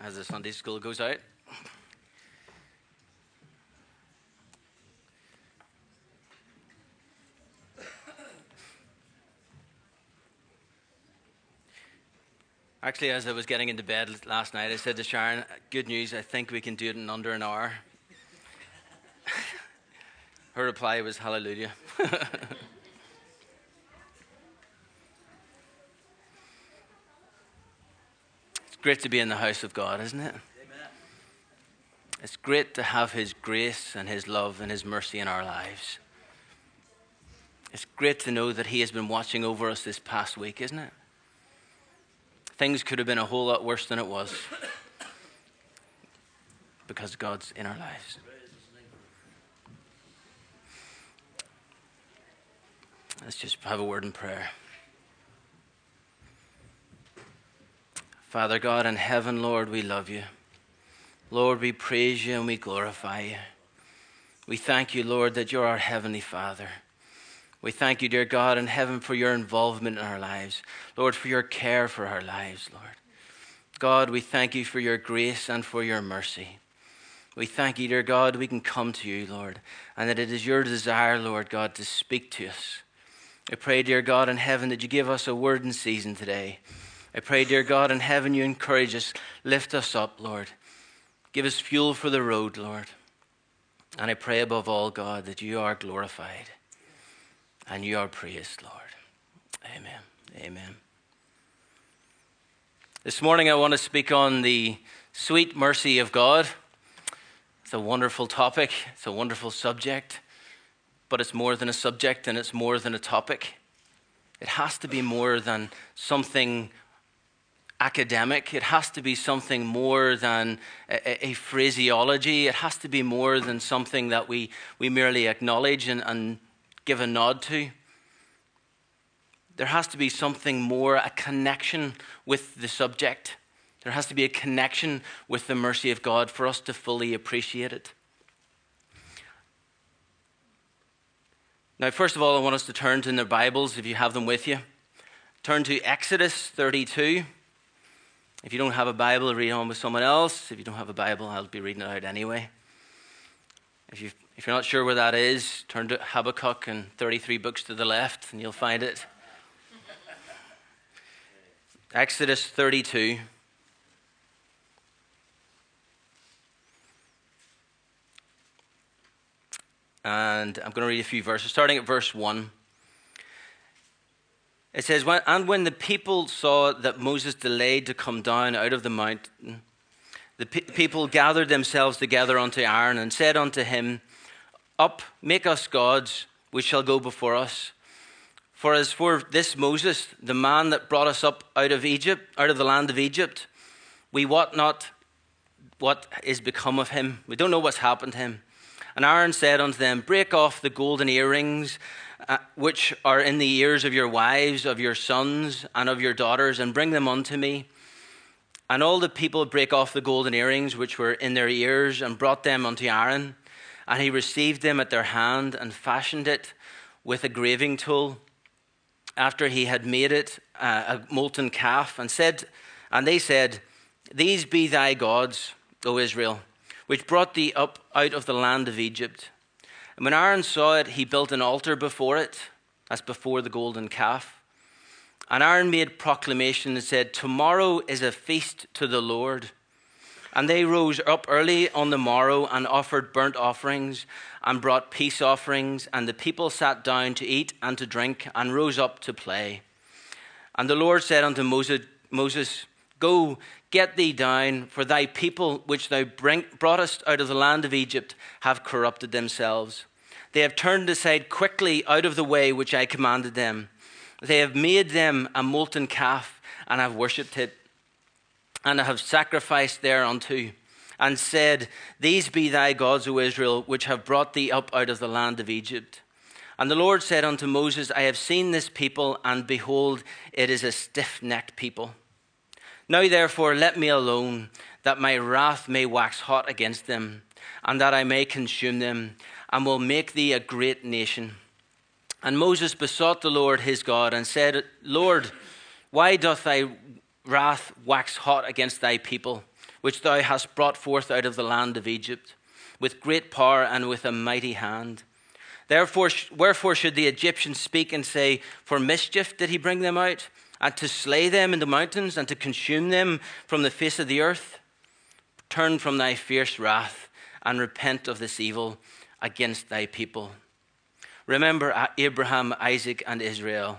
as the Sunday school goes out. Actually, as I was getting into bed last night, I said to Sharon, Good news, I think we can do it in under an hour. Her reply was, Hallelujah. great to be in the house of God, isn't it? Amen. It's great to have His grace and His love and His mercy in our lives. It's great to know that He has been watching over us this past week, isn't it? Things could have been a whole lot worse than it was because God's in our lives. Let's just have a word in prayer. Father God in heaven, Lord, we love you. Lord, we praise you and we glorify you. We thank you, Lord, that you're our Heavenly Father. We thank you, dear God in heaven, for your involvement in our lives. Lord, for your care for our lives, Lord. God, we thank you for your grace and for your mercy. We thank you, dear God, we can come to you, Lord, and that it is your desire, Lord God, to speak to us. I pray, dear God in heaven, that you give us a word in season today. I pray, dear God in heaven, you encourage us, lift us up, Lord. Give us fuel for the road, Lord. And I pray above all, God, that you are glorified and you are praised, Lord. Amen. Amen. This morning I want to speak on the sweet mercy of God. It's a wonderful topic, it's a wonderful subject, but it's more than a subject and it's more than a topic. It has to be more than something academic. It has to be something more than a, a, phraseology. It has to be more than something that we, we merely acknowledge and, and give a nod to. There has to be something more, a connection with the subject. There has to be a connection with the mercy of God for us to fully appreciate it. Now, first of all, I want us to turn to the Bibles, if you have them with you. Turn to Exodus 32. If you don't have a Bible, read on with someone else. If you don't have a Bible, I'll be reading it out anyway. If, you if you're not sure where that is, turn to Habakkuk and 33 books to the left, and you'll find it. Exodus 32. And I'm going to read a few verses, starting at verse 1. It says, And when the people saw that Moses delayed to come down out of the mountain, the pe- people gathered themselves together unto Aaron and said unto him, Up, make us gods, which shall go before us. For as for this Moses, the man that brought us up out of Egypt, out of the land of Egypt, we wot not what is become of him. We don't know what's happened to him. And Aaron said unto them, Break off the golden earrings which are in the ears of your wives, of your sons, and of your daughters, and bring them unto me. And all the people brake off the golden earrings which were in their ears, and brought them unto Aaron. And he received them at their hand, and fashioned it with a graving tool, after he had made it uh, a molten calf, and said, and they said, These be thy gods, O Israel, which brought thee up out of the land of Egypt. And when Aaron saw it, he built an altar before it. as before the golden calf. And Aaron made proclamation and said, Tomorrow is a feast to the Lord. And they rose up early on the morrow and offered burnt offerings and brought peace offerings. And the people sat down to eat and to drink and rose up to play. And the Lord said unto Moses, Moses Go, get thee down, for thy people which thou bring, broughtest out of the land of Egypt have corrupted themselves. They have turned aside quickly out of the way which I commanded them. They have made them a molten calf and have worshipped it, and have sacrificed thereunto, and said, These be thy gods, O Israel, which have brought thee up out of the land of Egypt. And the Lord said unto Moses, I have seen this people, and behold, it is a stiff necked people. Now therefore let me alone, that my wrath may wax hot against them, and that I may consume them and will make thee a great nation. And Moses besought the Lord his God and said, Lord, why doth thy wrath wax hot against thy people? which thou hast brought forth out of the land of Egypt, with great power and with a mighty hand. Therefore, wherefore should the Egyptians speak and say, For mischief did he bring them out, and to slay them in the mountains, and to consume them from the face of the earth? Turn from thy fierce wrath, and repent of this evil against thy people. Remember uh, Abraham, Isaac, and Israel,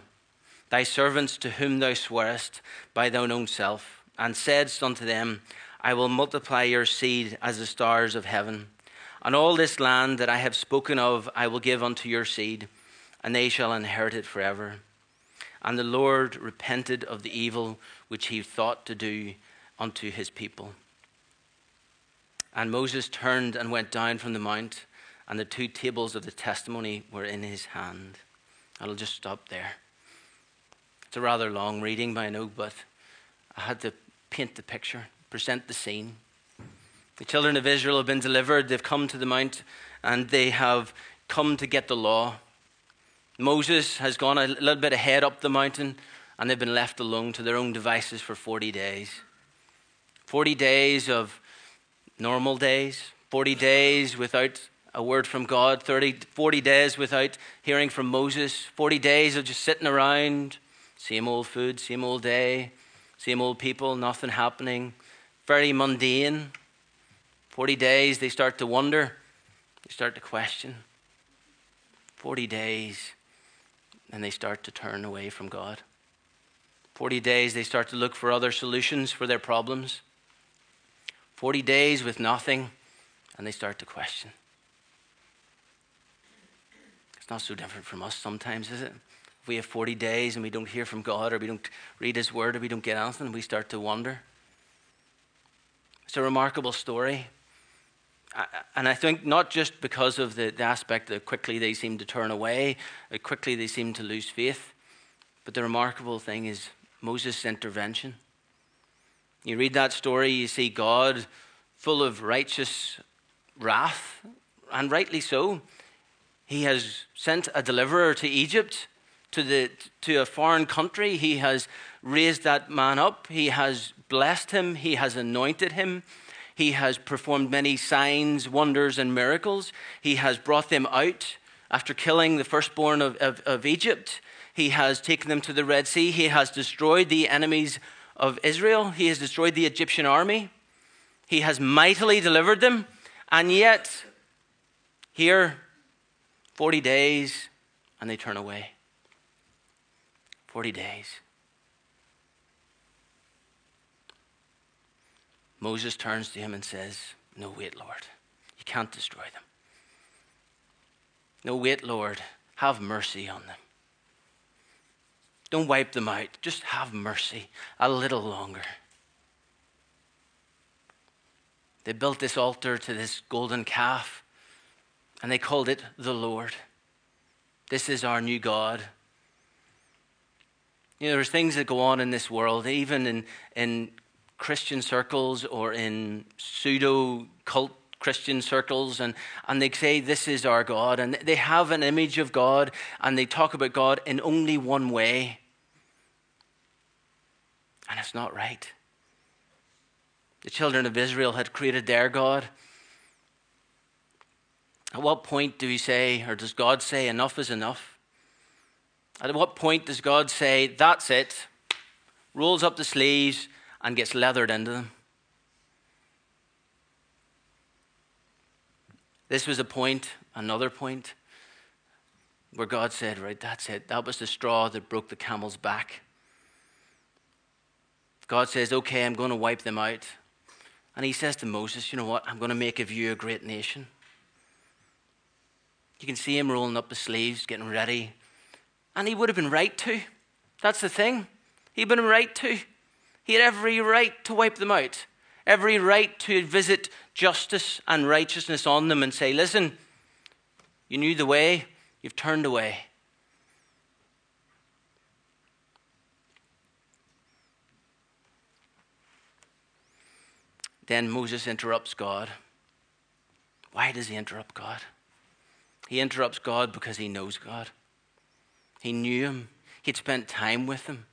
thy servants to whom thou swarest by thine own self, and saidst unto them, I will multiply your seed as the stars of heaven. And all this land that I have spoken of I will give unto your seed, and they shall inherit it forever. And the Lord repented of the evil which he thought to do unto his people. And Moses turned and went down from the mount, and the two tables of the testimony were in his hand. I'll just stop there. It's a rather long reading, I know, but I had to paint the picture, present the scene. The children of Israel have been delivered. They've come to the mount and they have come to get the law. Moses has gone a little bit ahead up the mountain and they've been left alone to their own devices for 40 days. 40 days of normal days, 40 days without a word from God, 30, 40 days without hearing from Moses, 40 days of just sitting around, same old food, same old day, same old people, nothing happening, very mundane. 40 days, they start to wonder, they start to question. 40 days, and they start to turn away from God. 40 days, they start to look for other solutions for their problems. 40 days with nothing, and they start to question. Not so different from us sometimes, is it? If we have 40 days and we don't hear from God, or we don't read His Word, or we don't get anything, we start to wonder. It's a remarkable story and I think not just because of the, the aspect that quickly they seem to turn away, quickly they seem to lose faith, but the remarkable thing is Moses' intervention. You read that story, you see God full of righteous wrath, and rightly so. He has sent a deliverer to Egypt, to, the, to a foreign country. He has raised that man up, he has blessed him, he has anointed him. He has performed many signs, wonders, and miracles. He has brought them out after killing the firstborn of, of, of Egypt. He has taken them to the Red Sea. He has destroyed the enemies of Israel. He has destroyed the Egyptian army. He has mightily delivered them. And yet, here, 40 days, and they turn away. 40 days. Moses turns to him and says, No, wait, Lord. You can't destroy them. No, wait, Lord. Have mercy on them. Don't wipe them out. Just have mercy a little longer. They built this altar to this golden calf and they called it the Lord. This is our new God. You know, there's things that go on in this world, even in, in Christian circles or in pseudo cult Christian circles, and, and they say, This is our God. And they have an image of God, and they talk about God in only one way. And it's not right. The children of Israel had created their God. At what point do we say, or does God say, enough is enough? At what point does God say, that's it, rolls up the sleeves, and gets leathered into them. This was a point, another point, where God said, Right, that's it. That was the straw that broke the camel's back. God says, Okay, I'm going to wipe them out. And he says to Moses, You know what? I'm going to make of you a great nation. You can see him rolling up his sleeves, getting ready. And he would have been right to. That's the thing. He'd been right to. He had every right to wipe them out, every right to visit justice and righteousness on them and say, Listen, you knew the way, you've turned away. Then Moses interrupts God. Why does he interrupt God? He interrupts God because he knows God. He knew him, he'd spent time with him.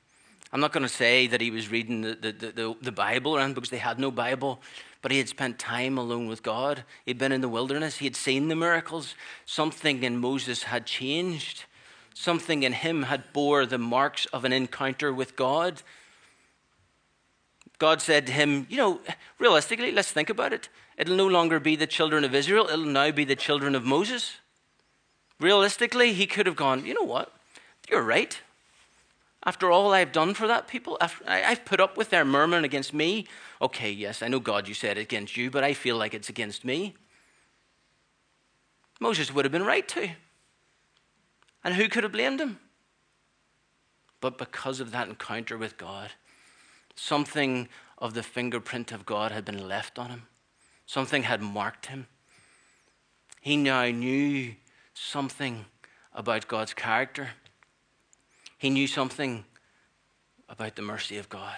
I'm not going to say that he was reading the, the, the, the Bible around because they had no Bible, but he had spent time alone with God. He'd been in the wilderness, he had seen the miracles. Something in Moses had changed, something in him had bore the marks of an encounter with God. God said to him, You know, realistically, let's think about it. It'll no longer be the children of Israel, it'll now be the children of Moses. Realistically, he could have gone, You know what? You're right. After all I've done for that people, I've put up with their murmuring against me. Okay, yes, I know God, you said it against you, but I feel like it's against me. Moses would have been right too. And who could have blamed him? But because of that encounter with God, something of the fingerprint of God had been left on him, something had marked him. He now knew something about God's character he knew something about the mercy of God.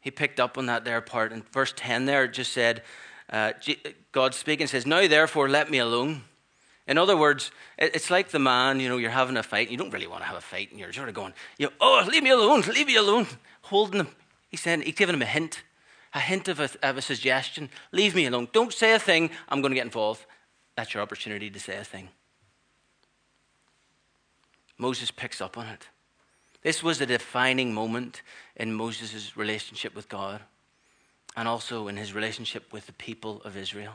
He picked up on that there part. In verse 10 there, it just said, uh, God speaking says, Now therefore let me alone. In other words, it's like the man, you know, you're having a fight, and you don't really want to have a fight, and you're sort of going, you know, oh, leave me alone, leave me alone, holding him. He's saying, he's giving him a hint, a hint of a, of a suggestion. Leave me alone. Don't say a thing, I'm going to get involved. That's your opportunity to say a thing. Moses picks up on it. This was a defining moment in Moses' relationship with God and also in his relationship with the people of Israel.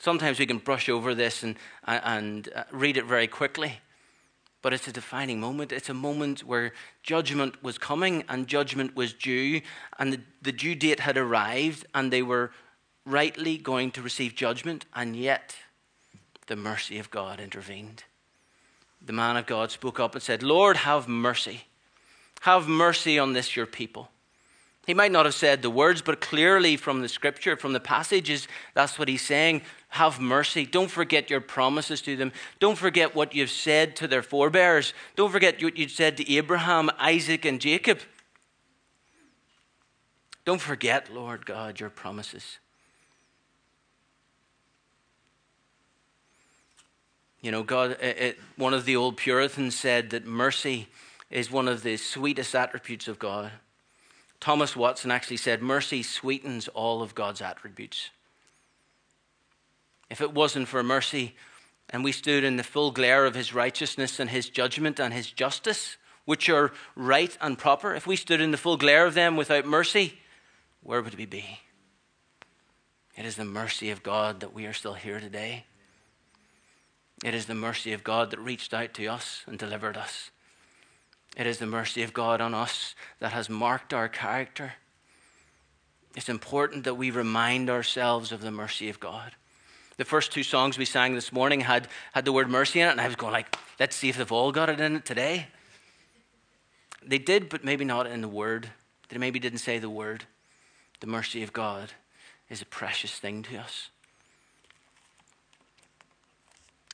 Sometimes we can brush over this and, and uh, read it very quickly, but it's a defining moment. It's a moment where judgment was coming and judgment was due, and the, the due date had arrived, and they were rightly going to receive judgment, and yet the mercy of God intervened the man of God spoke up and said, Lord, have mercy. Have mercy on this, your people. He might not have said the words, but clearly from the scripture, from the passages, that's what he's saying. Have mercy. Don't forget your promises to them. Don't forget what you've said to their forebears. Don't forget what you said to Abraham, Isaac, and Jacob. Don't forget, Lord God, your promises. You know, God, it, one of the old Puritans said that mercy is one of the sweetest attributes of God. Thomas Watson actually said, Mercy sweetens all of God's attributes. If it wasn't for mercy and we stood in the full glare of his righteousness and his judgment and his justice, which are right and proper, if we stood in the full glare of them without mercy, where would we be? It is the mercy of God that we are still here today. It is the mercy of God that reached out to us and delivered us. It is the mercy of God on us that has marked our character. It's important that we remind ourselves of the mercy of God. The first two songs we sang this morning had, had the word mercy in it, and I was going like, let's see if they've all got it in it today. They did, but maybe not in the word. They maybe didn't say the word. The mercy of God is a precious thing to us.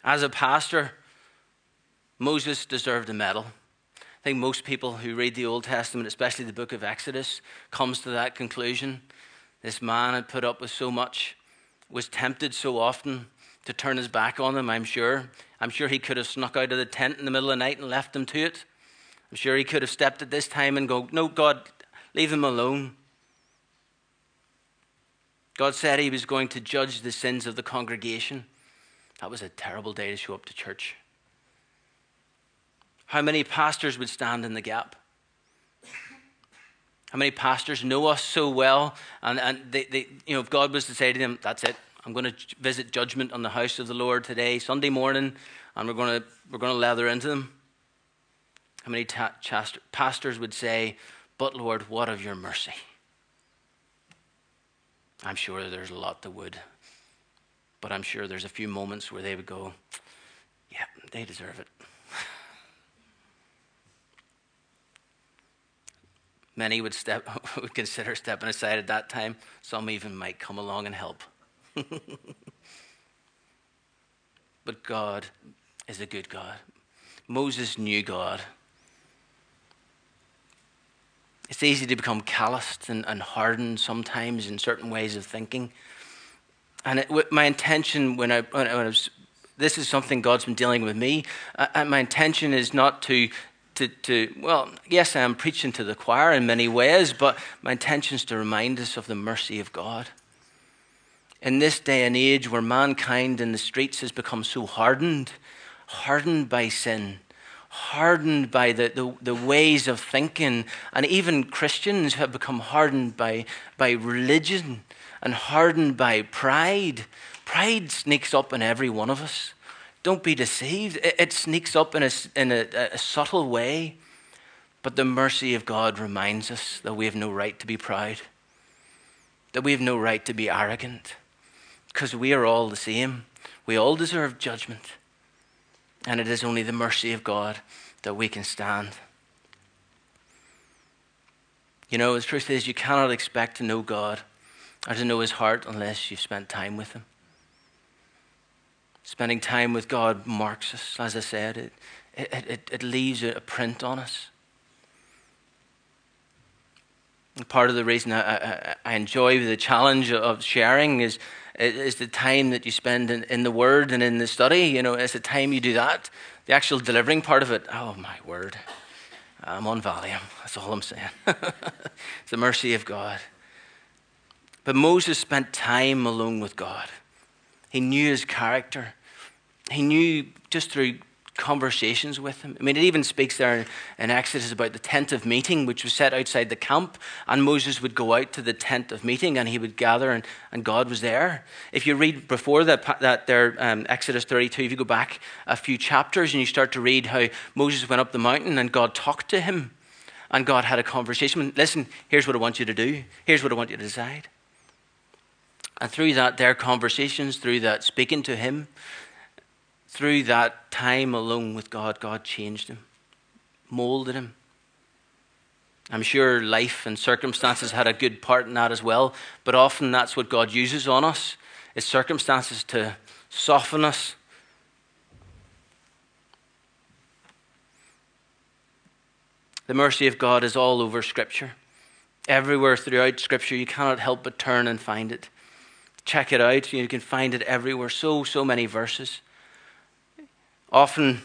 As a pastor, Moses deserved a medal. I think most people who read the Old Testament, especially the book of Exodus, comes to that conclusion. This man had put up with so much, was tempted so often to turn his back on them, I'm sure. I'm sure he could have snuck out of the tent in the middle of the night and left them to it. I'm sure he could have stepped at this time and go, No, God, leave them alone. God said he was going to judge the sins of the congregation. That was a terrible day to show up to church. How many pastors would stand in the gap? How many pastors know us so well, and, and they, they, you know, if God was to say to them, "That's it, I'm going to visit judgment on the house of the Lord today, Sunday morning, and we're going to we're going to leather into them." How many ta- pastors would say, "But Lord, what of your mercy?" I'm sure there's a lot that would. But I'm sure there's a few moments where they would go, yeah, they deserve it. Many would, step, would consider stepping aside at that time. Some even might come along and help. but God is a good God. Moses knew God. It's easy to become calloused and, and hardened sometimes in certain ways of thinking. And it, my intention when I, when I was, this is something God's been dealing with me. Uh, and my intention is not to to, to, well, yes, I am preaching to the choir in many ways, but my intention is to remind us of the mercy of God. In this day and age where mankind in the streets has become so hardened, hardened by sin, hardened by the, the, the, ways of thinking, and even Christians have become hardened by, by religion and hardened by pride. Pride sneaks up in every one of us. Don't be deceived. It, it sneaks up in, a, in a, a subtle way. But the mercy of God reminds us that we have no right to be proud, that we have no right to be arrogant, because we are all the same. We all deserve judgment. And it is only the mercy of God that we can stand. You know, the truth is, you cannot expect to know God or to know His heart unless you've spent time with Him. Spending time with God marks us, as I said, it, it, it, it leaves a print on us. Part of the reason I, I, I enjoy the challenge of sharing is is the time that you spend in, in the Word and in the study. You know, it's the time you do that. The actual delivering part of it, oh my word. I'm on Valium. That's all I'm saying. it's the mercy of God. But Moses spent time alone with God. He knew his character. He knew just through conversations with him. I mean, it even speaks there in Exodus about the tent of meeting, which was set outside the camp, and Moses would go out to the tent of meeting and he would gather, and, and God was there. If you read before that, that there, um, Exodus 32, if you go back a few chapters and you start to read how Moses went up the mountain and God talked to him, and God had a conversation. Listen, here's what I want you to do, here's what I want you to decide. And through that, their conversations, through that speaking to him, through that time alone with God, God changed him, molded him. I'm sure life and circumstances had a good part in that as well, but often that's what God uses on us is circumstances to soften us. The mercy of God is all over Scripture. Everywhere throughout Scripture, you cannot help but turn and find it. Check it out. You can find it everywhere. So, so many verses. Often,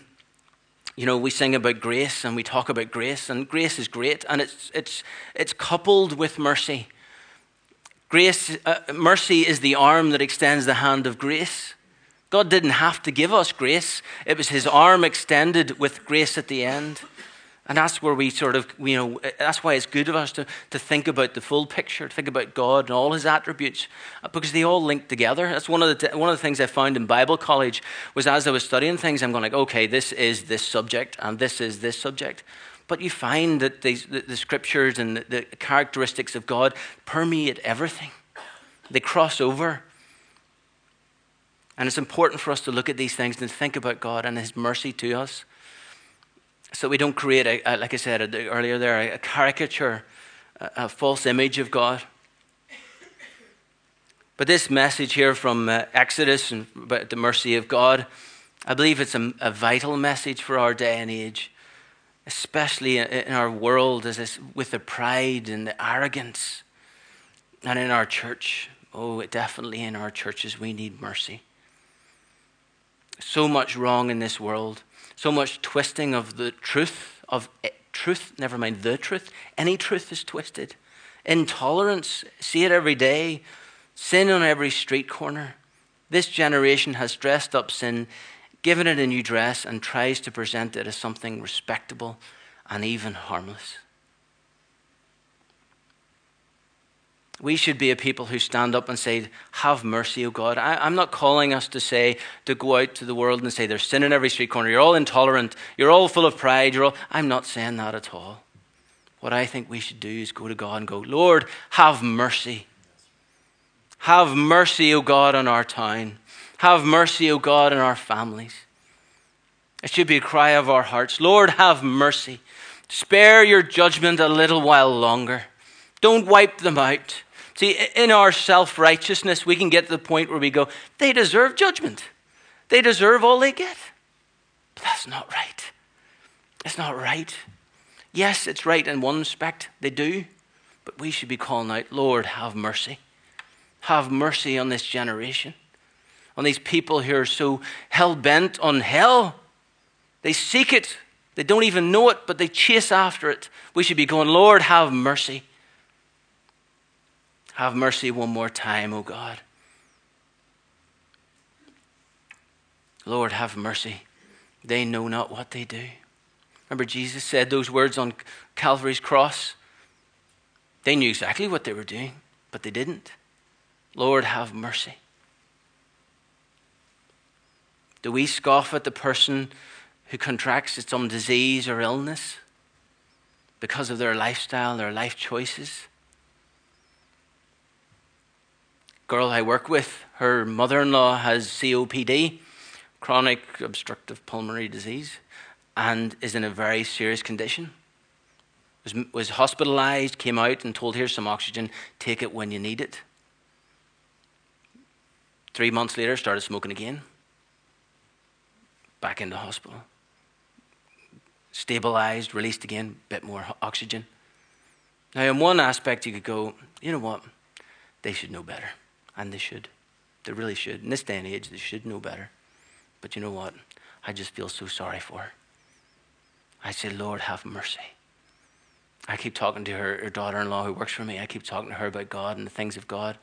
you know, we sing about grace and we talk about grace, and grace is great, and it's, it's, it's coupled with mercy. Grace, uh, mercy is the arm that extends the hand of grace. God didn't have to give us grace, it was His arm extended with grace at the end. And that's where we sort of, you know, that's why it's good of us to, to think about the full picture, to think about God and all his attributes, uh, because they all link together. That's one of the, one of the things I found in Bible college was as I was studying things, I'm going like, okay, this is this subject and this is this subject. But you find that these, the, the scriptures and the, the characteristics of God permeate everything. They cross over. And it's important for us to look at these things and think about God and his mercy to us so we don't create, a, a, like I said earlier there, a, caricature, a, false image of God. But this message here from uh, Exodus and about the mercy of God, I believe it's a, a, vital message for our day and age, especially in our world as this, with the pride and the arrogance, and in our church. Oh, definitely in our churches, we need mercy. So much wrong in this world so much twisting of the truth, of eh, truth, never mind the truth. Any truth is twisted. Intolerance, see it every day. Sin on every street corner. This generation has dressed up sin, given it a new dress, and tries to present it as something respectable and even harmless. We should be a people who stand up and say, Have mercy, O God. I, am not calling us to say, to go out to the world and say, There's sin in every street corner. You're all intolerant. You're all full of pride. You're all... I'm not saying that at all. What I think we should do is go to God and go, Lord, have mercy. Have mercy, O God, on our town. Have mercy, O God, on our families. It should be a cry of our hearts Lord, have mercy. Spare your judgment a little while longer. Don't wipe them out. See, in our self righteousness, we can get to the point where we go, they deserve judgment. They deserve all they get. But that's not right. It's not right. Yes, it's right in one respect, they do. But we should be calling out, Lord, have mercy. Have mercy on this generation, on these people who are so hell bent on hell. They seek it They don't even know it, but they chase after it. We should be going, Lord, have mercy. Have mercy one more time, O God. Lord, have mercy. They know not what they do. Remember, Jesus said those words on Calvary's cross? They knew exactly what they were doing, but they didn't. Lord, have mercy. Do we scoff at the person who contracts some disease or illness because of their lifestyle, their life choices? Girl I work with, her mother in law has COPD, chronic obstructive pulmonary disease, and is in a very serious condition. Was, was hospitalized, came out and told, Here's some oxygen, take it when you need it. Three months later, started smoking again. Back into hospital. Stabilized, released again, bit more oxygen. Now, in one aspect, you could go, you know what? They should know better. And they should. They really should. In this day and age, they should know better. But you know what? I just feel so sorry for her. I say, Lord, have mercy. I keep talking to her, her daughter in law who works for me. I keep talking to her about God and the things of God,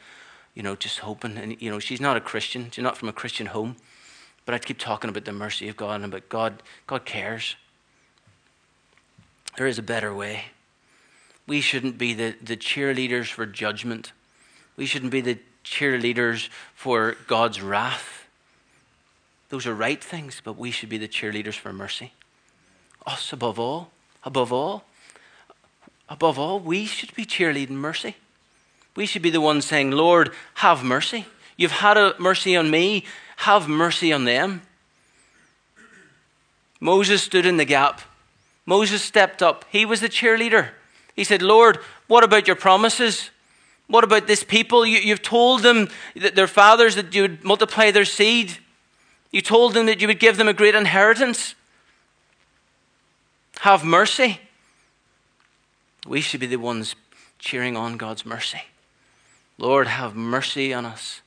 you know, just hoping. And, you know, she's not a Christian, she's not from a Christian home. But I keep talking about the mercy of God and about God. God cares. There is a better way. We shouldn't be the, the cheerleaders for judgment. We shouldn't be the cheerleaders for God's wrath. Those are right things, but we should be the cheerleaders for mercy. Us above all, above all, above all, we should be cheerleading mercy. We should be the ones saying, Lord, have mercy. You've had mercy on me, have mercy on them. Moses stood in the gap. Moses stepped up. He was the cheerleader. He said, Lord, what about your promises? What about this people? You, have told them that their fathers that you would multiply their seed. You told them that you would give them a great inheritance. Have mercy. We should be the ones cheering on God's mercy. Lord, have mercy on us.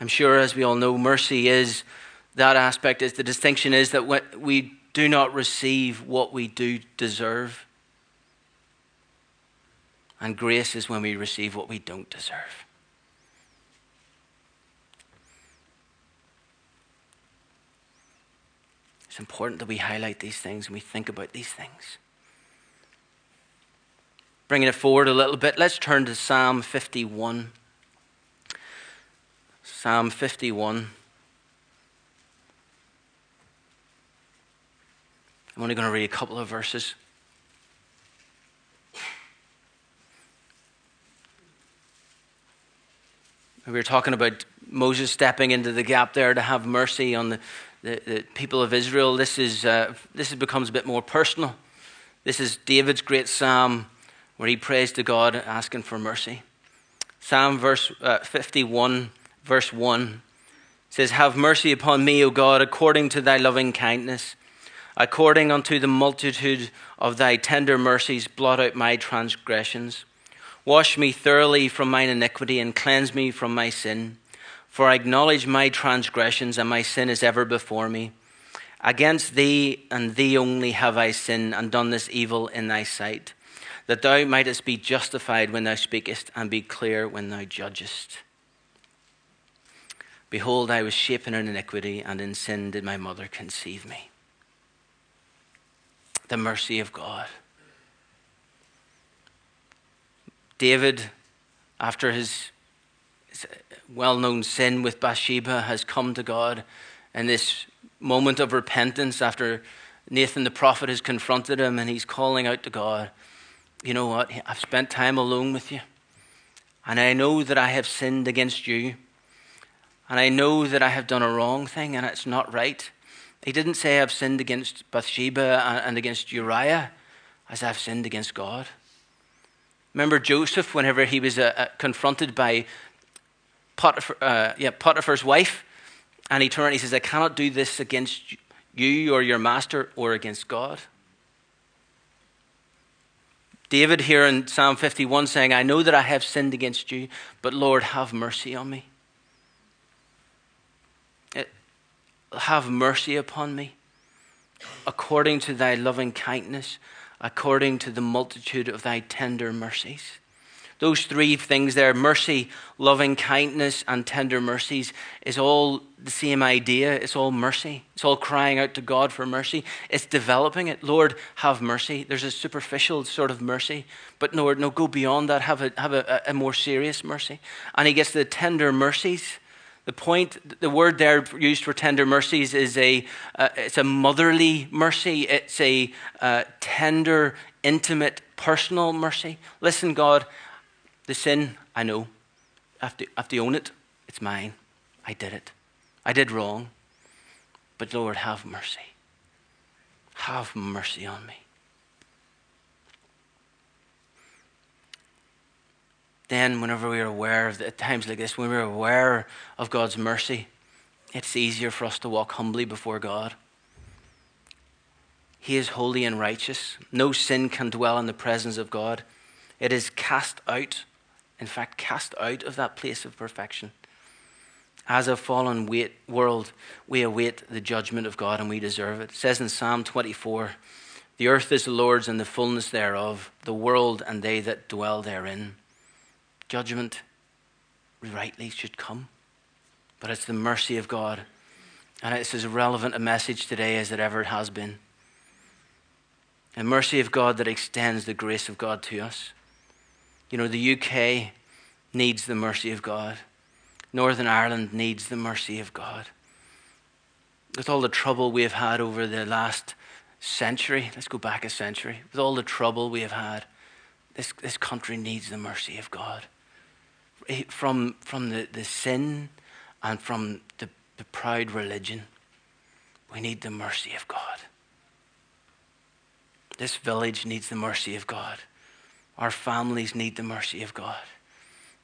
I'm sure, as we all know, mercy is that aspect, is the distinction is that we do not receive what we do deserve. And grace is when we receive what we don't deserve. It's important that we highlight these things and we think about these things. Bringing it forward a little bit, let's turn to Psalm 51. Psalm 51. I'm only going to read a couple of verses. We were talking about Moses stepping into the gap there to have mercy on the, the, the people of Israel. This, is, uh, this becomes a bit more personal. This is David's great psalm where he prays to God asking for mercy. Psalm verse uh, 51, verse 1 says, Have mercy upon me, O God, according to thy loving kindness. According unto the multitude of thy tender mercies, blot out my transgressions. Wash me thoroughly from mine iniquity and cleanse me from my sin. For I acknowledge my transgressions, and my sin is ever before me. Against thee and thee only have I sinned and done this evil in thy sight, that thou mightest be justified when thou speakest and be clear when thou judgest. Behold, I was shapen in iniquity, and in sin did my mother conceive me. The mercy of God. David, after his well known sin with Bathsheba, has come to God in this moment of repentance after Nathan the prophet has confronted him and he's calling out to God, You know what? I've spent time alone with you. And I know that I have sinned against you. And I know that I have done a wrong thing and it's not right. He didn't say I've sinned against Bathsheba and against Uriah, as I've sinned against God. Remember Joseph, whenever he was uh, uh, confronted by Potiphar, uh, yeah, Potiphar's wife, and he turned and he says, I cannot do this against you or your master or against God. David here in Psalm 51 saying, I know that I have sinned against you, but Lord, have mercy on me. Have mercy upon me according to thy loving kindness, according to the multitude of thy tender mercies. Those three things there mercy, loving kindness, and tender mercies is all the same idea. It's all mercy. It's all crying out to God for mercy. It's developing it. Lord, have mercy. There's a superficial sort of mercy, but Lord, no, go beyond that. Have a, have a, a more serious mercy. And he gets the tender mercies. The point, the word there used for tender mercies is a, uh, it's a motherly mercy. It's a uh, tender, intimate, personal mercy. Listen, God, the sin, I know. I have, to, I have to own it. It's mine. I did it. I did wrong. But Lord, have mercy. Have mercy on me. Then, whenever we are aware of, at times like this, when we're aware of God's mercy, it's easier for us to walk humbly before God. He is holy and righteous. No sin can dwell in the presence of God. It is cast out in fact, cast out of that place of perfection. As a fallen weight world, we await the judgment of God and we deserve it. It says in Psalm 24 The earth is the Lord's and the fullness thereof, the world and they that dwell therein. Judgment rightly should come, but it's the mercy of God. And it's as relevant a message today as it ever has been. The mercy of God that extends the grace of God to us. You know, the UK needs the mercy of God. Northern Ireland needs the mercy of God. With all the trouble we have had over the last century, let's go back a century, with all the trouble we have had, this, this country needs the mercy of God. From, from the, the sin and from the, the proud religion, we need the mercy of God. This village needs the mercy of God. Our families need the mercy of God.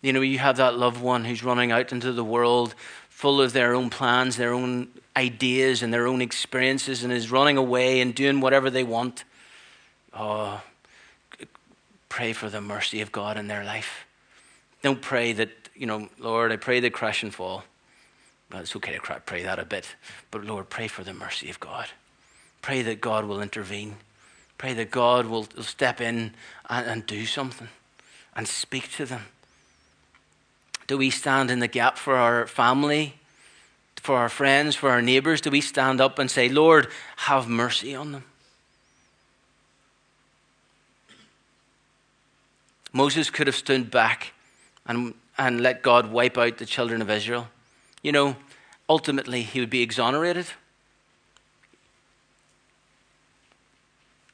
You know, you have that loved one who's running out into the world full of their own plans, their own ideas, and their own experiences, and is running away and doing whatever they want. Oh, pray for the mercy of God in their life. Don't pray that, you know, Lord, I pray they crash and fall. Well, it's okay to pray that a bit, but Lord, pray for the mercy of God. Pray that God will intervene. Pray that God will, will step in and, and do something and speak to them. Do we stand in the gap for our family, for our friends, for our neighbors? Do we stand up and say, Lord, have mercy on them? Moses could have stood back and, and let God wipe out the children of Israel. You know, ultimately, he would be exonerated.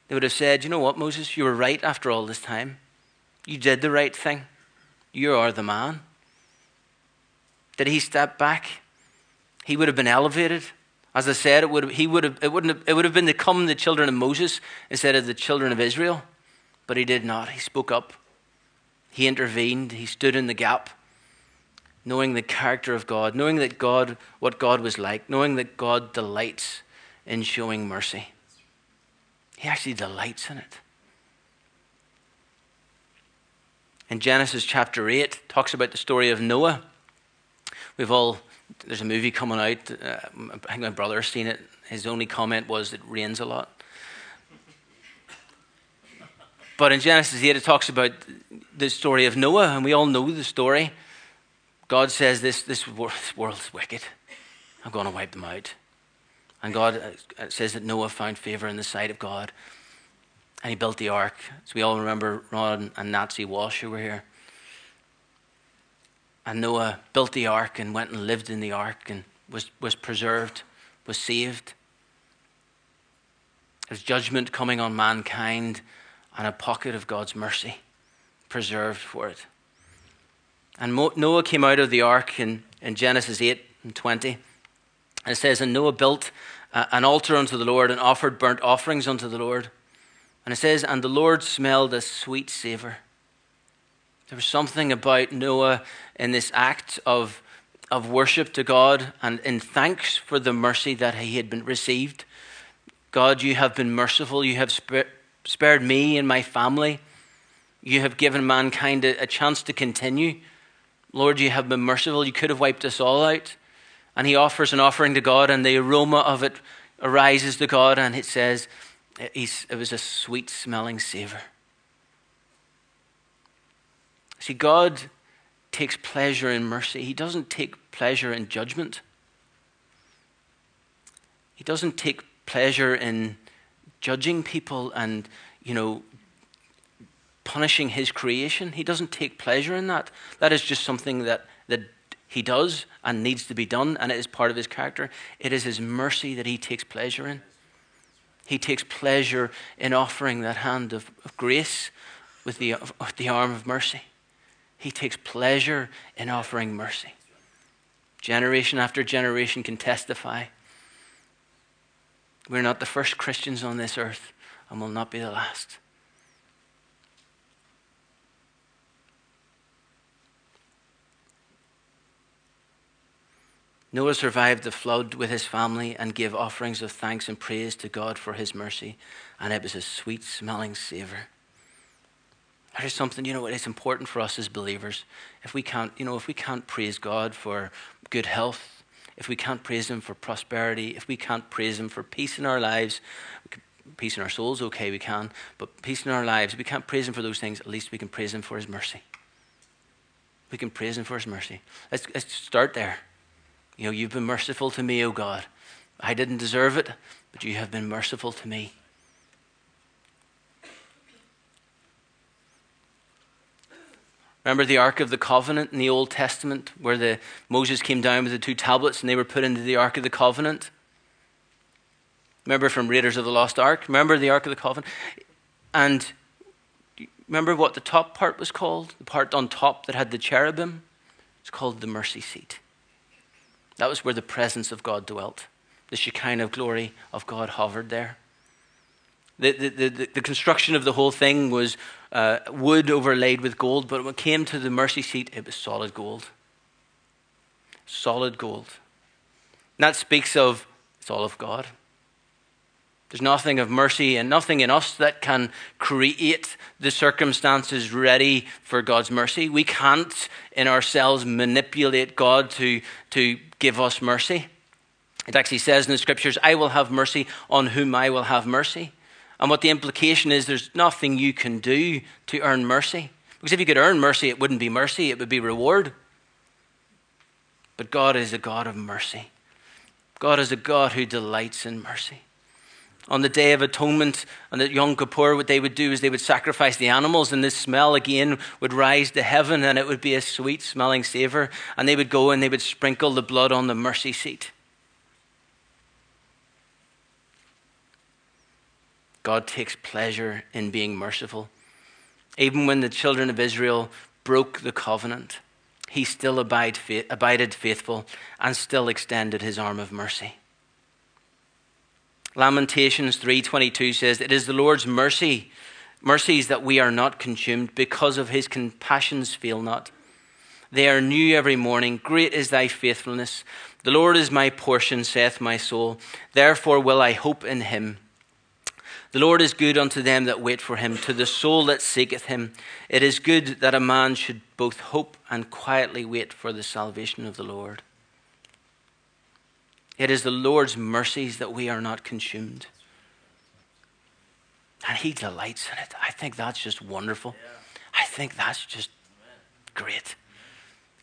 They would have said, You know what, Moses, you were right after all this time. You did the right thing. You are the man. Did he step back? He would have been elevated. As I said, it would have, he would have, it, wouldn't have, it would have been to come the children of Moses instead of the children of Israel. But he did not. He spoke up. He intervened. He stood in the gap, knowing the character of God, knowing that God, what God was like, knowing that God delights in showing mercy. He actually delights in it. In Genesis chapter 8, talks about the story of Noah. We've all, there's a movie coming out. Uh, I think my brother has seen it. His only comment was it rains a lot. But in Genesis 8, it talks about the story of Noah, and we all know the story. God says, This, this world is wicked. I'm going to wipe them out. And God uh, says that Noah found favor in the sight of God. And he built the ark. So we all remember Ron and Nazi Walsh who were here. And Noah built the ark and went and lived in the ark and was, was preserved, was saved. There's judgment coming on mankind and a pocket of God's mercy preserved for it. And Noah came out of the ark in, in Genesis 8 and 20. And it says, And Noah built uh, an altar unto the Lord and offered burnt offerings unto the Lord. And it says, And the Lord smelled a sweet savor. There was something about Noah in this act of, of worship to God and in thanks for the mercy that he had been received. God, you have been merciful. You have spared me and my family. You have given mankind a, a chance to continue. Lord, you have been merciful. You could have wiped us all out. And he offers an offering to God, and the aroma of it arises to God, and it says it was a sweet smelling savor. See, God takes pleasure in mercy, He doesn't take pleasure in judgment. He doesn't take pleasure in judging people and, you know, punishing his creation. He doesn't take pleasure in that. That is just something that, that he does and needs to be done, and it is part of his character. It is his mercy that he takes pleasure in. He takes pleasure in offering that hand of, of grace with the, with the arm of mercy. He takes pleasure in offering mercy. Generation after generation can testify. We're not the first Christians on this earth, and will not be the last. Noah survived the flood with his family and gave offerings of thanks and praise to God for his mercy, and it was a sweet smelling savor. That is something, you know, it's important for us as believers. If we can't, you know, if we can't praise God for good health, if we can't praise Him for prosperity, if we can't praise Him for peace in our lives, peace in our souls, okay, we can, but peace in our lives, we can't praise Him for those things, at least we can praise Him for His mercy. We can praise Him for His mercy. Let's, let's start there. You know, you've been merciful to me, O God. I didn't deserve it, but you have been merciful to me. Remember the Ark of the Covenant in the Old Testament, where the, Moses came down with the two tablets and they were put into the Ark of the Covenant? Remember from Raiders of the Lost Ark? Remember the Ark of the Covenant? And remember what the top part was called? The part on top that had the cherubim? It's called the mercy seat. That was where the presence of God dwelt. The Shekinah glory of God hovered there. The, the, the, the construction of the whole thing was uh, wood overlaid with gold, but when it came to the mercy seat, it was solid gold. Solid gold. And that speaks of it's all of God. There's nothing of mercy and nothing in us that can create the circumstances ready for God's mercy. We can't in ourselves manipulate God to, to give us mercy. It actually says in the scriptures, I will have mercy on whom I will have mercy. And what the implication is, there's nothing you can do to earn mercy. Because if you could earn mercy, it wouldn't be mercy, it would be reward. But God is a God of mercy. God is a God who delights in mercy on the Day of Atonement and the Yom Kippur, what they would do is they would sacrifice the animals, and this smell again would rise to heaven, and it would be a sweet smelling savor. And they would go and they would sprinkle the blood on the mercy seat. God takes pleasure in being merciful. Even when the children of Israel broke the covenant, he still abided faithful and still extended his arm of mercy. Lamentations 3:22 says, "It is the Lord's mercy, mercies that we are not consumed, because of his compassions fail not. They are new every morning. Great is thy faithfulness. The Lord is my portion, saith my soul. Therefore will I hope in him." The Lord is good unto them that wait for him, to the soul that seeketh him. It is good that a man should both hope and quietly wait for the salvation of the Lord. It is the Lord's mercies that we are not consumed. And He delights in it. I think that's just wonderful. I think that's just great.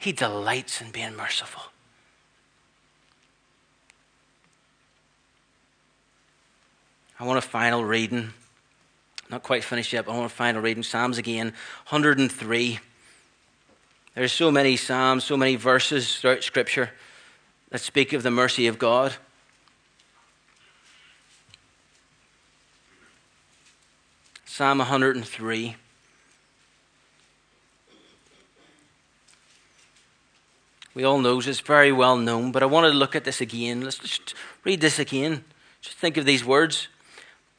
He delights in being merciful. I want a final reading. Not quite finished yet, but I want a final reading. Psalms again, 103. There's so many Psalms, so many verses throughout Scripture that speak of the mercy of God. Psalm 103. We all know it's very well known, but I want to look at this again. Let's just read this again. Just think of these words.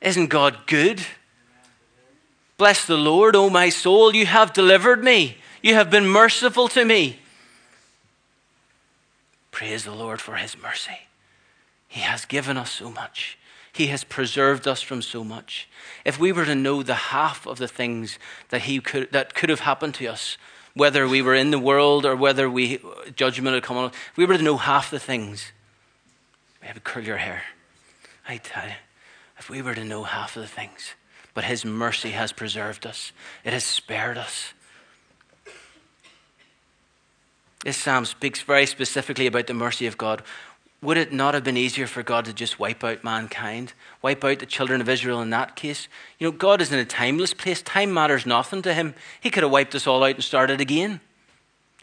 Isn't God good? Bless the Lord, O my soul. You have delivered me. You have been merciful to me. Praise the Lord for his mercy. He has given us so much. He has preserved us from so much. If we were to know the half of the things that, he could, that could have happened to us, whether we were in the world or whether we judgment had come on, if we were to know half the things, we curl your hair. I tell you, if we were to know half of the things, but His mercy has preserved us, it has spared us. This psalm speaks very specifically about the mercy of God. Would it not have been easier for God to just wipe out mankind, wipe out the children of Israel in that case? You know, God is in a timeless place. Time matters nothing to him. He could have wiped us all out and started again.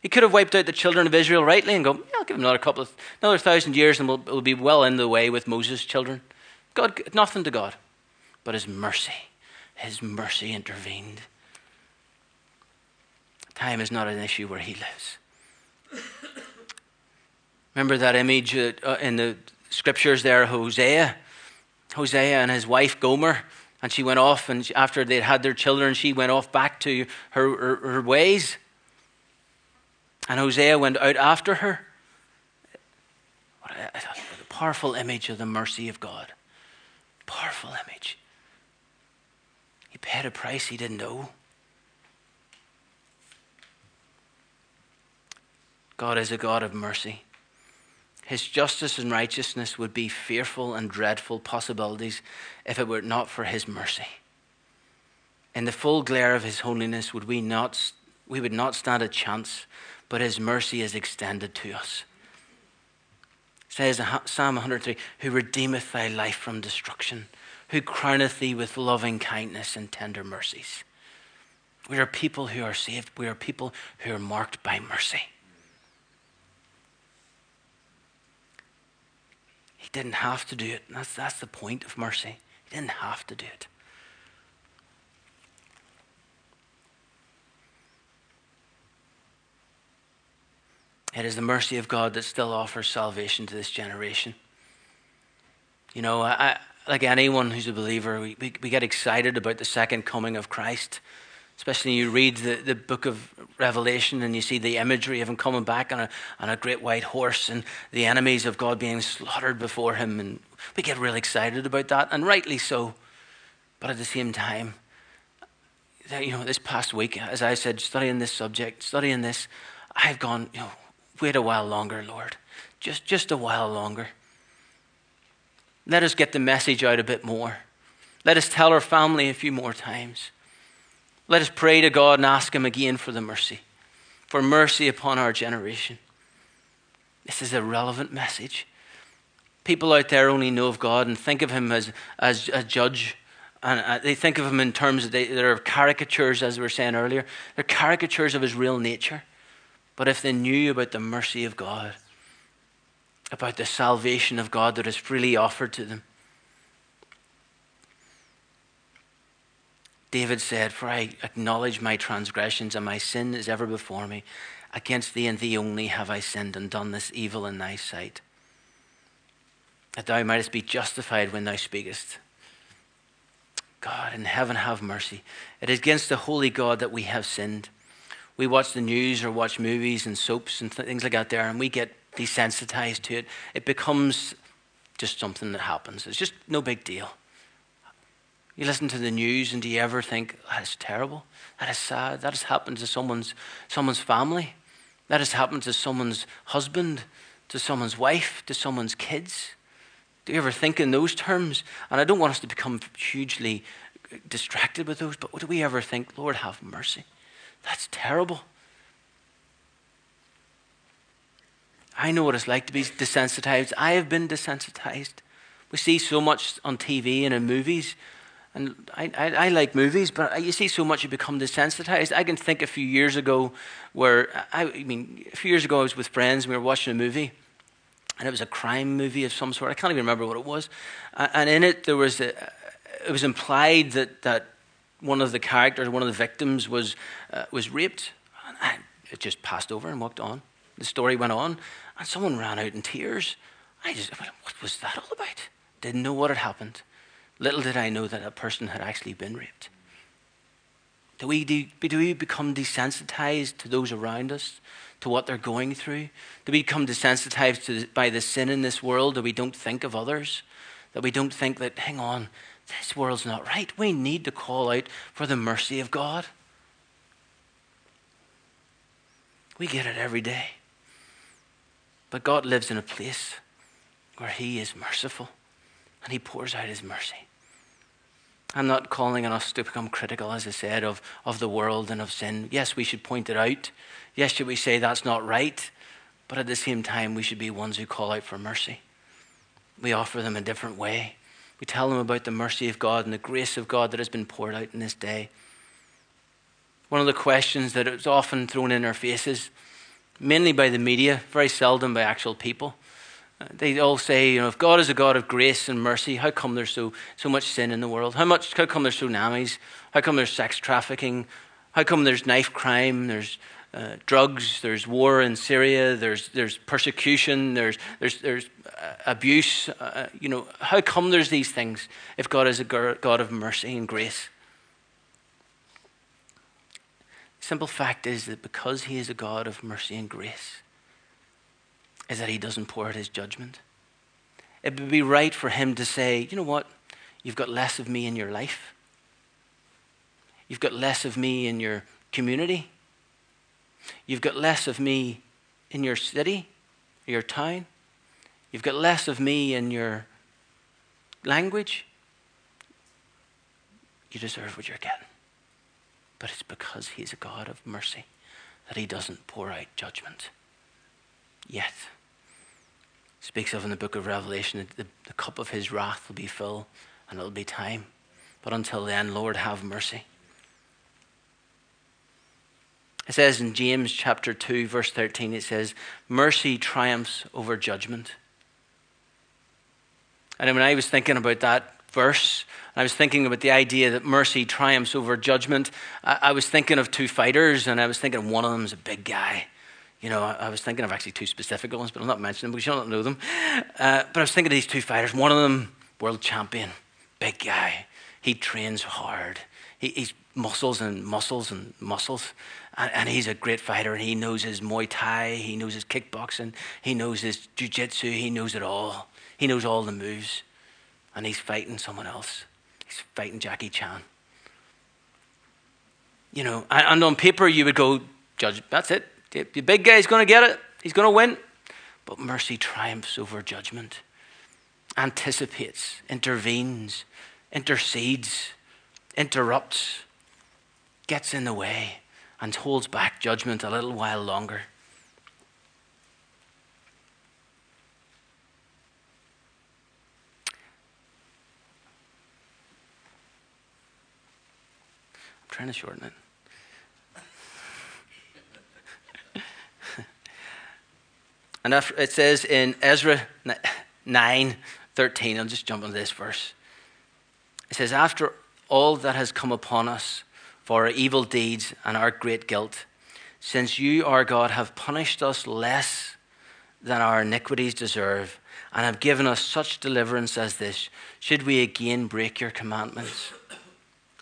He could have wiped out the children of Israel rightly and go, yeah, I'll give them another couple of, another thousand years and we'll, we'll be well in the way with Moses' children. God, nothing to God. But his mercy, his mercy intervened. Time is not an issue where he lives. Remember that image uh, uh, in the scriptures there, Hosea? Hosea and his wife Gomer, and she went off, and after they'd had their children, she went off back to her, her, her ways. And Hosea went out after her. What a, a powerful image of the mercy of God. Powerful image. He paid a price he didn't know. God is a God of mercy. His justice and righteousness would be fearful and dreadful possibilities if it were not for His mercy. In the full glare of His holiness, would we not, we would not stand a chance, but His mercy is extended to us. Says in Psalm 103 Who redeemeth thy life from destruction, who crowneth thee with loving kindness and tender mercies. We are people who are saved, we are people who are marked by mercy. He didn't have to do it. That's, that's the point of mercy. He didn't have to do it. It is the mercy of God that still offers salvation to this generation. You know, I, like anyone who's a believer, we, we, we get excited about the second coming of Christ. Especially you read the, the book of Revelation and you see the imagery of him coming back on a, on a great white horse and the enemies of God being slaughtered before him. And we get really excited about that, and rightly so. But at the same time, you know, this past week, as I said, studying this subject, studying this, I've gone, you know, wait a while longer, Lord. Just, just a while longer. Let us get the message out a bit more. Let us tell our family a few more times. Let us pray to God and ask Him again for the mercy, for mercy upon our generation. This is a relevant message. People out there only know of God and think of Him as, as a judge. And uh, they think of Him in terms of they, they're caricatures, as we were saying earlier. They're caricatures of His real nature. But if they knew about the mercy of God, about the salvation of God that is freely offered to them, David said, For I acknowledge my transgressions, and my sin is ever before me. Against thee and thee only have I sinned and done this evil in thy sight, that thou mightest be justified when thou speakest. God in heaven, have mercy. It is against the holy God that we have sinned. We watch the news or watch movies and soaps and th- things like that there, and we get desensitized to it. It becomes just something that happens. It's just no big deal. You listen to the news and do you ever think, that is terrible? That is sad. That has happened to someone's, someone's family. That has happened to someone's husband, to someone's wife, to someone's kids. Do you ever think in those terms? And I don't want us to become hugely distracted with those, but do we ever think, Lord, have mercy? That's terrible. I know what it's like to be desensitized. I have been desensitized. We see so much on TV and in movies and I, I, I, like movies, but you see so much you become desensitized. I can think a few years ago where, I, I mean, a few years ago I was with friends and we were watching a movie, and it was a crime movie of some sort. I can't even remember what it was. And in it, there was a, it was implied that, that one of the characters, one of the victims, was, uh, was raped. And it just passed over and walked on. The story went on, and someone ran out in tears. I just, what was that all about? Didn't know what had happened. Little did I know that a person had actually been raped. Do we, do, do we become desensitized to those around us, to what they're going through? Do we become desensitized to, by the sin in this world that we don't think of others? That we don't think that, hang on, this world's not right. We need to call out for the mercy of God. We get it every day. But God lives in a place where He is merciful and He pours out His mercy. I'm not calling on us to become critical, as I said, of, of the world and of sin. Yes, we should point it out. Yes, should we say that's not right? But at the same time, we should be ones who call out for mercy. We offer them a different way. We tell them about the mercy of God and the grace of God that has been poured out in this day. One of the questions that is often thrown in our faces, mainly by the media, very seldom by actual people, they all say, you know, if God is a God of grace and mercy, how come there's so, so much sin in the world? How, much, how come there's tsunamis? How come there's sex trafficking? How come there's knife crime? There's uh, drugs, there's war in Syria, there's, there's persecution, there's, there's, there's uh, abuse. Uh, you know, how come there's these things if God is a God of mercy and grace? Simple fact is that because He is a God of mercy and grace, is that he doesn't pour out his judgment. It would be right for him to say, you know what? You've got less of me in your life. You've got less of me in your community. You've got less of me in your city, your town. You've got less of me in your language. You deserve what you're getting. But it's because He's a God of mercy that He doesn't pour out judgment yet speaks of in the book of Revelation the, the cup of his wrath will be full and it'll be time. But until then, Lord, have mercy. It says in James chapter 2, verse 13, it says, Mercy triumphs over judgment. And when I was thinking about that verse, I was thinking about the idea that mercy triumphs over judgment, I, I was thinking of two fighters, and I was thinking one of them is a big guy you know, I, was thinking of actually two specific ones, but i am not mention them because you don't know them. Uh, but I was thinking of these two fighters. One of them, world champion, big guy. He trains hard. He, he's muscles and muscles and muscles. And, and, he's a great fighter. And he knows his Muay Thai. He knows his kickboxing. He knows his Jiu Jitsu. He knows it all. He knows all the moves. And he's fighting someone else. He's fighting Jackie Chan. You know, and, on paper you would go, Judge, that's it. The big guy's going to get it, he's going to win. But mercy triumphs over judgment, anticipates, intervenes, intercedes, interrupts, gets in the way, and holds back judgment a little while longer. Trying to shorten it. And it says in Ezra 9 13, I'll just jump on this verse. It says, After all that has come upon us for our evil deeds and our great guilt, since you, our God, have punished us less than our iniquities deserve, and have given us such deliverance as this, should we again break your commandments?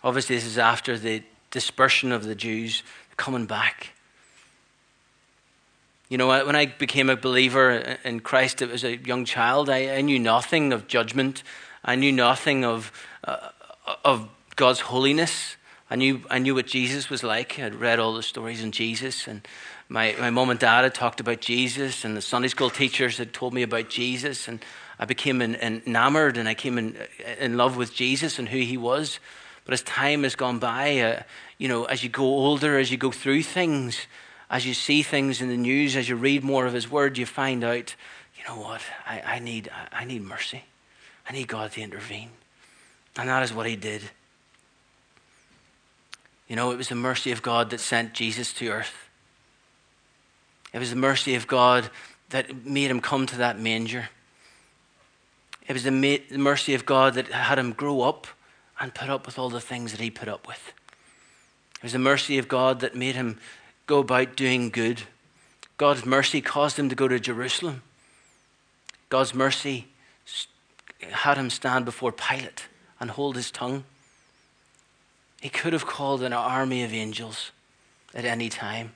Obviously, this is after the dispersion of the Jews coming back. You know, when I became a believer in Christ as a young child, I, I knew nothing of judgment. I knew nothing of, uh, of God's holiness. I knew, I knew what Jesus was like. I'd read all the stories in Jesus, and my, my mom and dad had talked about Jesus, and the Sunday school teachers had told me about Jesus, and I became enamored and I came in, in love with Jesus and who he was. But as time has gone by, uh, you know, as you go older, as you go through things, as you see things in the news, as you read more of His Word, you find out, you know what? I, I, need, I need mercy. I need God to intervene. And that is what He did. You know, it was the mercy of God that sent Jesus to earth. It was the mercy of God that made him come to that manger. It was the mercy of God that had him grow up and put up with all the things that he put up with. It was the mercy of God that made him go about doing good. God's mercy caused him to go to Jerusalem. God's mercy had him stand before Pilate and hold his tongue. He could have called an army of angels at any time,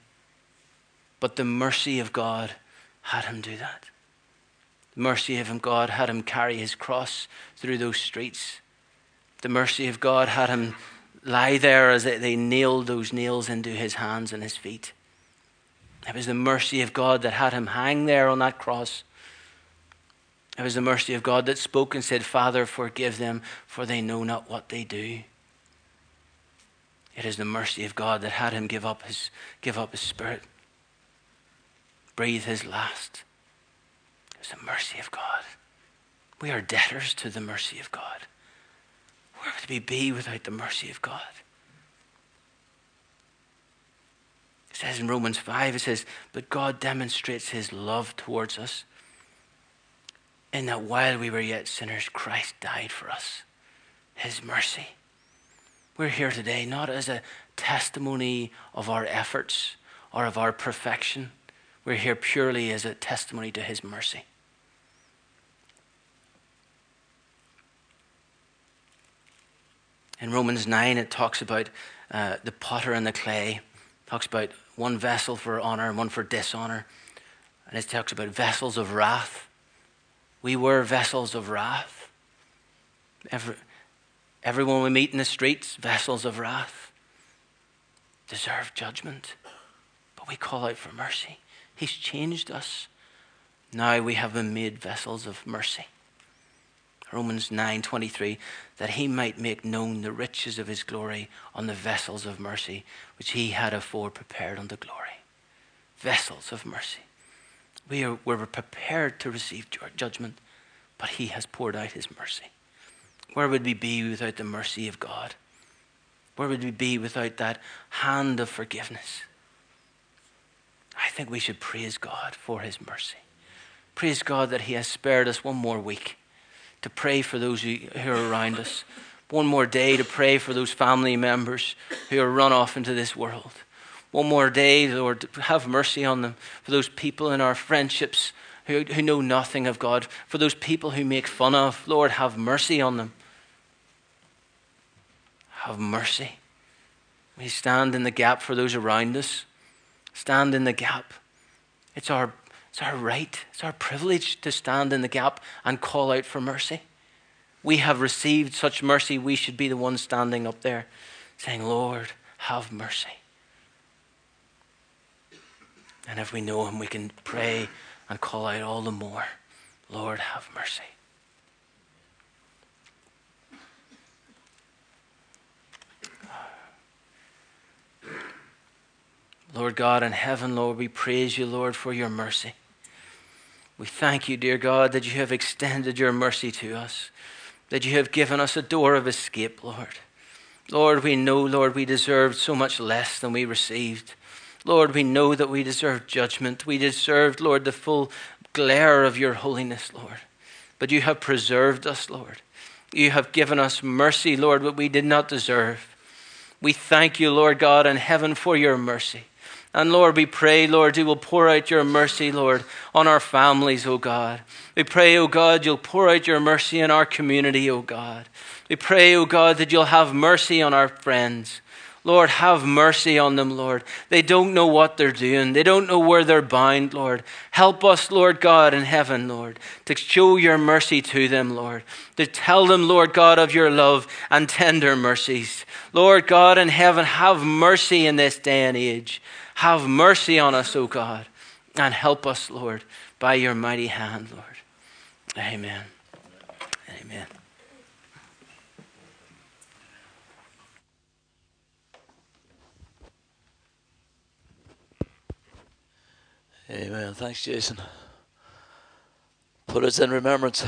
but the mercy of God had him do that. The mercy of God had him carry his cross through those streets. The mercy of God had him lie there as they nailed those nails into his hands and his feet. It was the mercy of God that had him hang there on that cross. It was the mercy of God that spoke and said, Father, forgive them, for they know not what they do. It is the mercy of God that had him give up his, give up his spirit, breathe his last. It was the mercy of God. We are debtors to the mercy of God. Where would we be without the mercy of God? It says in Romans 5, it says, But God demonstrates his love towards us in that while we were yet sinners, Christ died for us. His mercy. We're here today not as a testimony of our efforts or of our perfection. We're here purely as a testimony to His mercy. In Romans 9, it talks about uh, the potter and the clay. It talks about one vessel for honor and one for dishonor. And it talks about vessels of wrath. We were vessels of wrath. Every, everyone we meet in the streets, vessels of wrath, deserve judgment. But we call out for mercy. He's changed us. Now we have been made vessels of mercy. Romans 9:23 that he might make known the riches of his glory on the vessels of mercy which he had afore prepared unto glory. Vessels of mercy. We are, we're prepared to receive judgment but he has poured out his mercy. Where would we be without the mercy of God? Where would we be without that hand of forgiveness? I think we should praise God for his mercy. Praise God that he has spared us one more week to pray for those who, are around us. One more day to pray for those family members who are run off into this world. One more day, Lord, have mercy on them. For those people in our friendships who, who know nothing of God. For those people who make fun of, Lord, have mercy on them. Have mercy. We stand in the gap for those around us. Stand in the gap. It's our it's our right, it's our privilege to stand in the gap and call out for mercy. We have received such mercy, we should be the ones standing up there saying, Lord, have mercy. And if we know Him, we can pray and call out all the more, Lord, have mercy. Lord God in heaven, Lord, we praise you, Lord, for your mercy. We thank you, dear God, that you have extended your mercy to us, that you have given us a door of escape, Lord. Lord, we know, Lord, we deserved so much less than we received. Lord, we know that we deserved judgment. We deserved, Lord, the full glare of your holiness, Lord. But you have preserved us, Lord. You have given us mercy, Lord, what we did not deserve. We thank you, Lord God in heaven, for your mercy. And Lord, we pray, Lord, you will pour out your mercy, Lord, on our families, O God. We pray, O God, you'll pour out your mercy in our community, O God. We pray, O God, that you'll have mercy on our friends. Lord, have mercy on them, Lord. They don't know what they're doing. They don't know where they're bound, Lord. Help us, Lord God in heaven, Lord, to show your mercy to them, Lord. To tell them, Lord God, of your love and tender mercies. Lord God in heaven, have mercy in this day and age. Have mercy on us, O God, and help us, Lord, by your mighty hand, Lord. Amen. Amen. Amen. Thanks, Jason. Put us in remembrance.